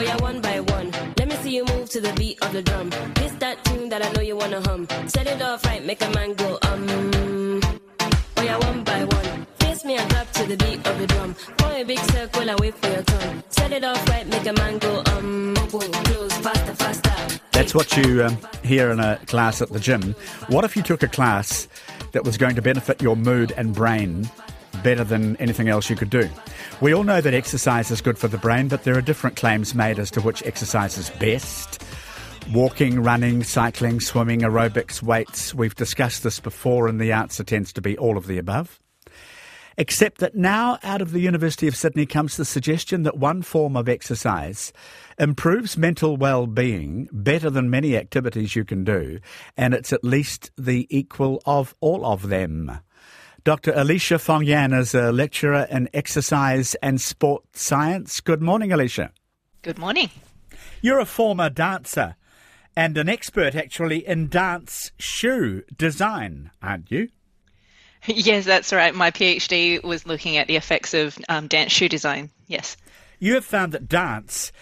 Oh yeah, one by one. Let me see you move to the beat of the drum. This that tune that I know you wanna hum. Set it off right, make a man go um. Oh yeah, one by one. Face me and clap to the beat of the drum. Form a big circle and wait for your turn. Set it off right, make a man go um. Close, faster, faster. That's what you um, hear in a class at the gym. What if you took a class that was going to benefit your mood and brain better than anything else you could do? We all know that exercise is good for the brain, but there are different claims made as to which exercise is best. Walking, running, cycling, swimming, aerobics, weights. We've discussed this before, and the answer tends to be all of the above. Except that now, out of the University of Sydney, comes the suggestion that one form of exercise improves mental well being better than many activities you can do, and it's at least the equal of all of them. Dr. Alycia Fong Yan is a lecturer in exercise and sport science. Good morning, Alycia. Good morning. You're a former dancer and an expert, actually, in dance shoe design, aren't you? Yes, that's right. My PhD was looking at the effects of um, dance shoe design. Yes. You have found that dance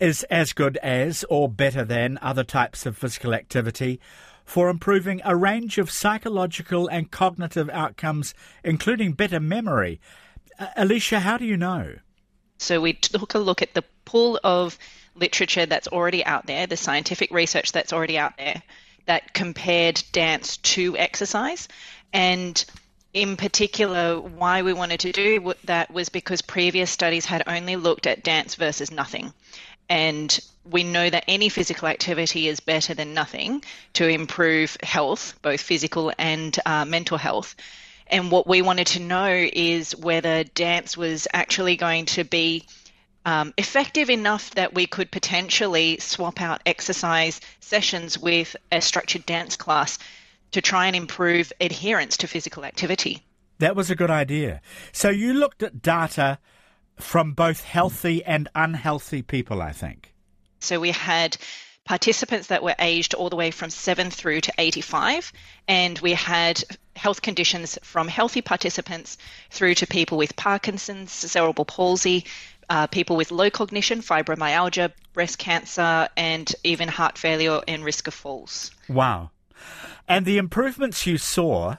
is as good as or better than other types of physical activity for improving a range of psychological and cognitive outcomes, including better memory. Uh, Alycia, how do you know? So we took a look at the pool of literature that's already out there, the scientific research that's already out there, that compared dance to exercise. And in particular, why we wanted to do that was because previous studies had only looked at dance versus nothing. And we know that any physical activity is better than nothing to improve health, both physical and uh, mental health. And what we wanted to know is whether dance was actually going to be um, effective enough that we could potentially swap out exercise sessions with a structured dance class to try and improve adherence to physical activity. That was a good idea. So you looked at data from both healthy and unhealthy people, I think. So we had participants that were aged all the way from 7 through to 85 and we had health conditions from healthy participants through to people with Parkinson's, cerebral palsy, uh, people with low cognition, fibromyalgia, breast cancer, and even heart failure and risk of falls. Wow. And the improvements you saw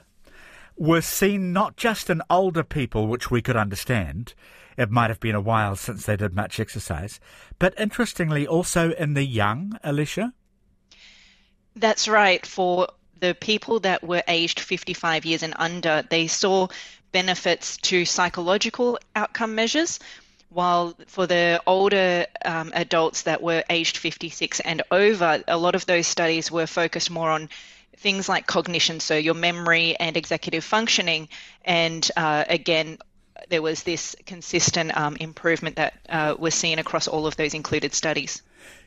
were seen not just in older people, which we could understand, it might have been a while since they did much exercise. But interestingly, also in the young, Alycia? That's right. For the people that were aged 55 years and under, they saw benefits to psychological outcome measures, while for the older um, adults that were aged 56 and over, a lot of those studies were focused more on things like cognition, so your memory and executive functioning, and uh, again, there was this consistent um, improvement that uh, was seen across all of those included studies.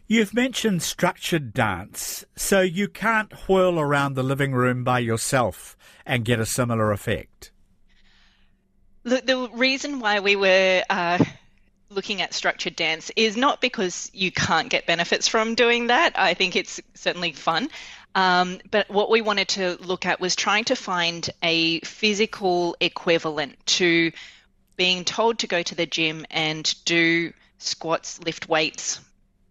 You've mentioned structured dance, so you can't whirl around the living room by yourself and get a similar effect. The, the reason why we were uh, looking at structured dance is not because you can't get benefits from doing that. I think it's certainly fun. Um, but what we wanted to look at was trying to find a physical equivalent to being told to go to the gym and do squats, lift weights,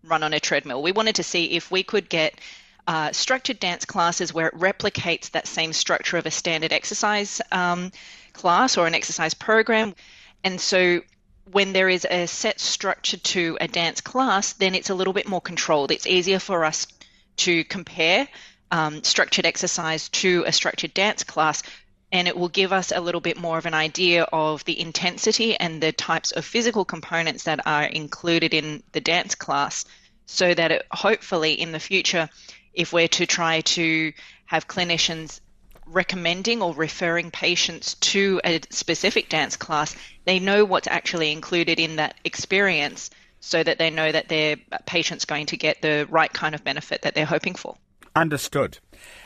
run on a treadmill. We wanted to see if we could get uh, structured dance classes where it replicates that same structure of a standard exercise um, class or an exercise program. And so when there is a set structure to a dance class, then it's a little bit more controlled. It's easier for us to compare um, structured exercise to a structured dance class and it will give us a little bit more of an idea of the intensity and the types of physical components that are included in the dance class so that it, hopefully in the future if we're to try to have clinicians recommending or referring patients to a specific dance class they know what's actually included in that experience so that they know that their patient's going to get the right kind of benefit that they're hoping for understood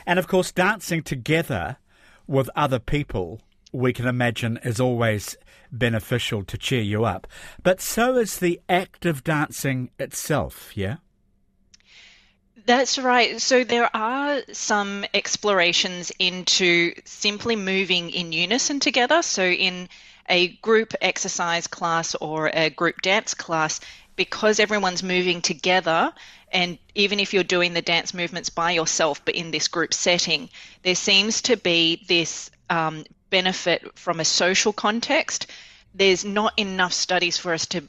and of course dancing together with other people, we can imagine is always beneficial to cheer you up. But so is the act of dancing itself, yeah? That's right. So there are some explorations into simply moving in unison together. So in A group exercise class or a group dance class, because everyone's moving together, and even if you're doing the dance movements by yourself, but in this group setting, there seems to be this um, benefit from a social context. There's not enough studies for us to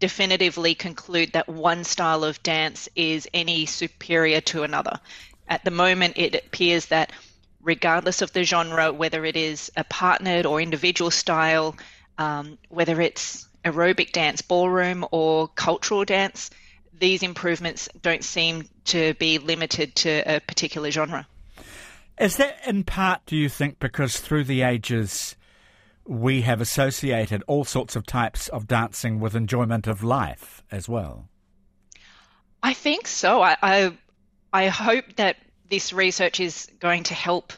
definitively conclude that one style of dance is any superior to another. At the moment, it appears that regardless of the genre, whether it is a partnered or individual style, um, whether it's aerobic dance, ballroom, or cultural dance, these improvements don't seem to be limited to a particular genre. Is that in part, do you think, because through the ages we have associated all sorts of types of dancing with enjoyment of life as well? I think so. I, I, I hope that this research is going to help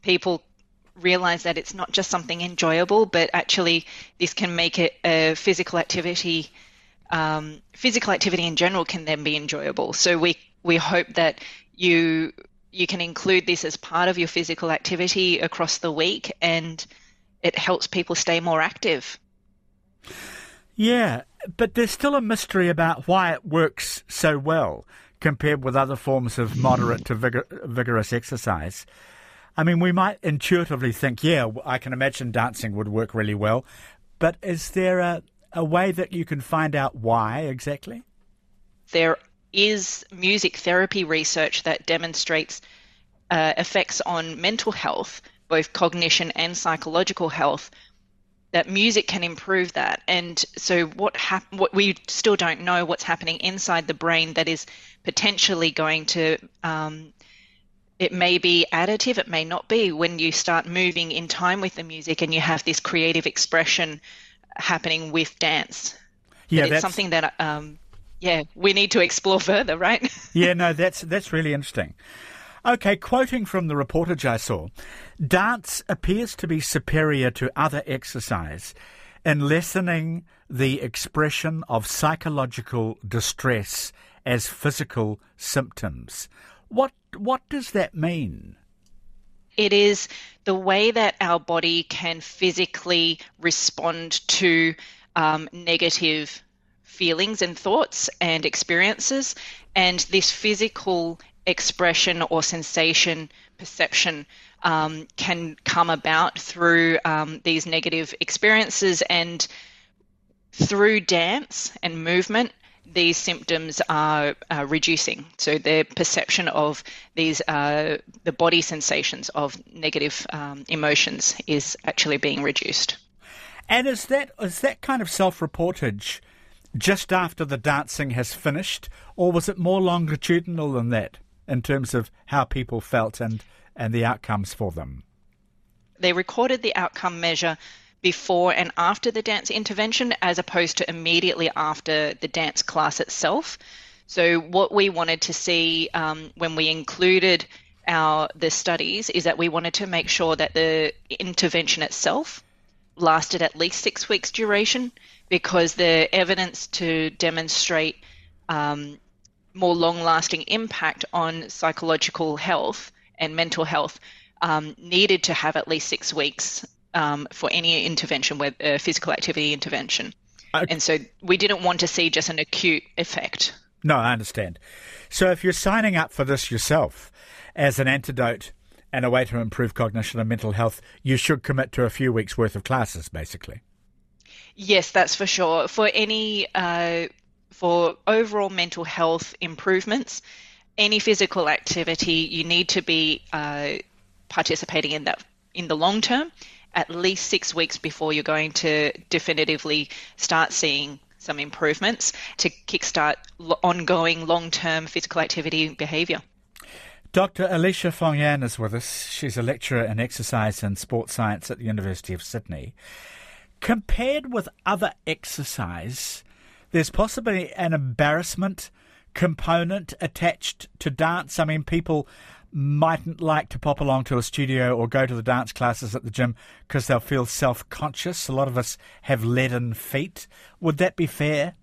people realize that it's not just something enjoyable, but actually this can make it a physical activity. Um, physical activity in general can then be enjoyable. So we we hope that you you can include this as part of your physical activity across the week, and it helps people stay more active. Yeah, but there's still a mystery about why it works so well compared with other forms of moderate to vigor- vigorous exercise. I mean, we might intuitively think, yeah, I can imagine dancing would work really well, but is there a, a way that you can find out why exactly? There is music therapy research that demonstrates uh, effects on mental health, both cognition and psychological health, that music can improve that. And so, what hap- what we still don't know what's happening inside the brain that is potentially going to um, it may be additive, it may not be. When you start moving in time with the music and you have this creative expression happening with dance. Yeah, it's something that um, yeah we need to explore further, right? yeah, no, that's that's really interesting. Okay, quoting from the reportage I saw, dance appears to be superior to other exercise in lessening the expression of psychological distress as physical symptoms. What what does that mean? It is the way that our body can physically respond to um, negative feelings and thoughts and experiences, and this physical expression or sensation perception um, can come about through um, these negative experiences and through dance and movement these symptoms are uh, reducing. So their perception of these, uh, the body sensations of negative um, emotions is actually being reduced. And is that is that kind of self-reportage just after the dancing has finished, or was it more longitudinal than that in terms of how people felt and and the outcomes for them? They recorded the outcome measure before and after the dance intervention as opposed to immediately after the dance class itself. So what we wanted to see um, when we included our the studies is that we wanted to make sure that the intervention itself lasted at least six weeks duration because the evidence to demonstrate um, more long lasting impact on psychological health and mental health um, needed to have at least six weeks um, for any intervention, with uh, physical activity intervention. And so we didn't want to see just an acute effect. No, I understand. So if you're signing up for this yourself as an antidote and a way to improve cognition and mental health, you should commit to a few weeks' worth of classes, basically. Yes, that's for sure. For any uh, for overall mental health improvements, any physical activity, you need to be uh, participating in that in the long term at least six weeks before you're going to definitively start seeing some improvements to kickstart ongoing long term physical activity behaviour. Dr. Alycia Fong Yan is with us. She's a lecturer in exercise and sports science at the University of Sydney. Compared with other exercise, there's possibly an embarrassment component attached to dance. I mean, people mightn't like to pop along to a studio or go to the dance classes at the gym because they'll feel self conscious. A lot of us have leaden feet. Would that be fair?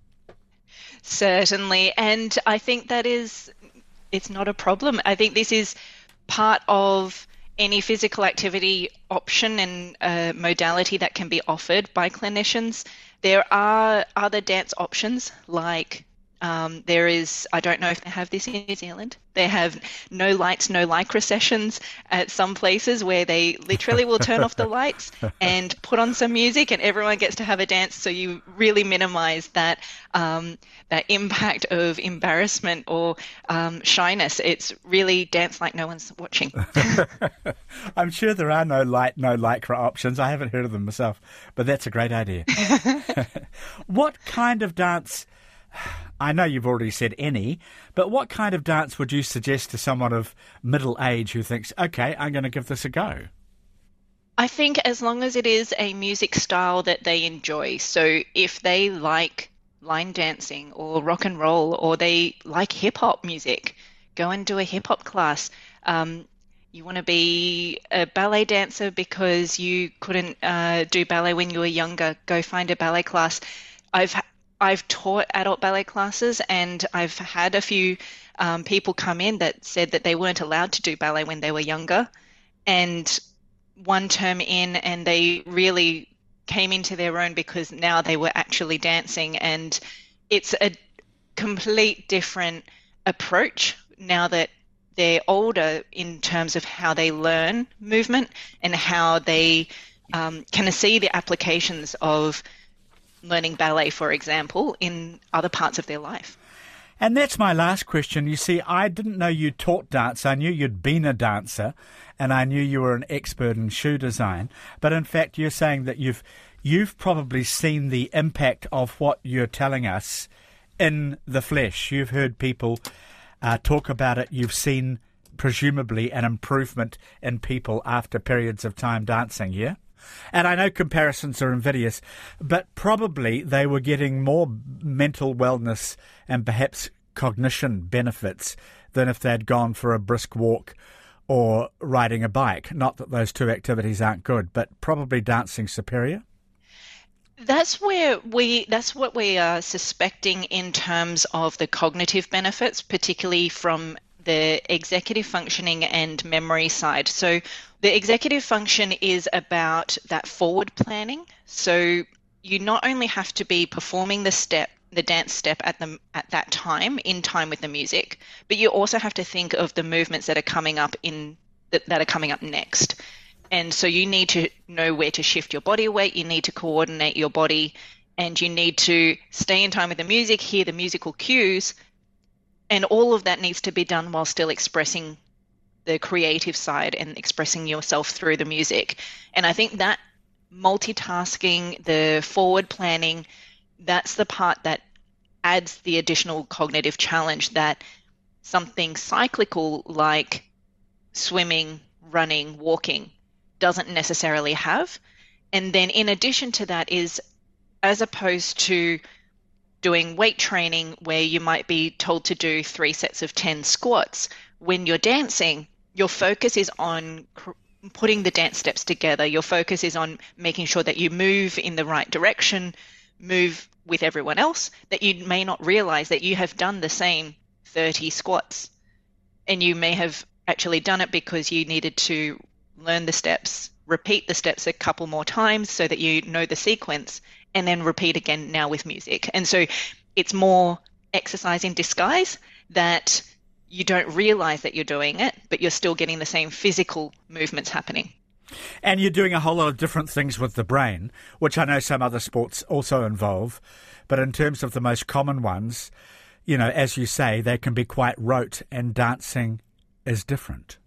Certainly. And I think that is, it's not a problem. I think this is part of any physical activity option and uh, modality that can be offered by clinicians. There are other dance options like um, there is, I don't know if they have this in New Zealand. They have no lights, no lycra sessions at some places where they literally will turn off the lights and put on some music, and everyone gets to have a dance. So you really minimise that um, that impact of embarrassment or um, shyness. It's really dance like no one's watching. I'm sure there are no light, no lycra options. I haven't heard of them myself, but that's a great idea. what kind of dance? I know you've already said any, but what kind of dance would you suggest to someone of middle age who thinks, okay, I'm going to give this a go? I think as long as it is a music style that they enjoy. So if they like line dancing or rock and roll or they like hip hop music, go and do a hip hop class. Um, you want to be a ballet dancer because you couldn't uh, do ballet when you were younger, go find a ballet class. I've I've taught adult ballet classes, and I've had a few um, people come in that said that they weren't allowed to do ballet when they were younger, and one term in, and they really came into their own because now they were actually dancing, and it's a complete different approach now that they're older in terms of how they learn movement and how they um, can see the applications of learning ballet, for example, in other parts of their life. And that's my last question. You see, I didn't know you taught dance. I knew you'd been a dancer and I knew you were an expert in shoe design. But in fact, you're saying that you've you've probably seen the impact of what you're telling us in the flesh. You've heard people uh, talk about it. You've seen presumably an improvement in people after periods of time dancing, yeah? And I know comparisons are invidious, but probably they were getting more mental wellness and perhaps cognition benefits than if they'd gone for a brisk walk or riding a bike. Not that those two activities aren't good, but probably dancing superior. That's where we that's what we are suspecting in terms of the cognitive benefits, particularly from the executive functioning and memory side. So the executive function is about that forward planning. So you not only have to be performing the step the dance step at the at that time in time with the music but you also have to think of the movements that are coming up in that, that are coming up next and so you need to know where to shift your body weight you need to coordinate your body and you need to stay in time with the music hear the musical cues and all of that needs to be done while still expressing the creative side and expressing yourself through the music. And I think that multitasking, the forward planning, that's the part that adds the additional cognitive challenge that something cyclical like swimming, running, walking doesn't necessarily have. And then in addition to that is as opposed to doing weight training where you might be told to do three sets of 10 squats, when you're dancing, your focus is on cr- putting the dance steps together. Your focus is on making sure that you move in the right direction, move with everyone else, that you may not realize that you have done the same 30 squats. And you may have actually done it because you needed to learn the steps, repeat the steps a couple more times so that you know the sequence, and then repeat again now with music. And so it's more exercise in disguise that you don't realize that you're doing it, but you're still getting the same physical movements happening. And you're doing a whole lot of different things with the brain, which I know some other sports also involve. But in terms of the most common ones, you know, as you say, they can be quite rote, and dancing is different.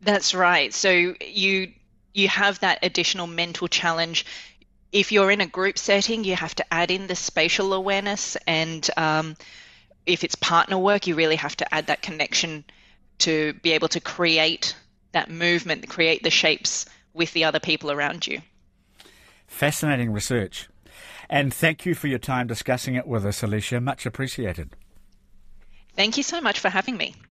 That's right. So you you have that additional mental challenge. If you're in a group setting, you have to add in the spatial awareness and um, if it's partner work, you really have to add that connection to be able to create that movement, create the shapes with the other people around you. Fascinating research. And thank you for your time discussing it with us, Alycia. Much appreciated. Thank you so much for having me.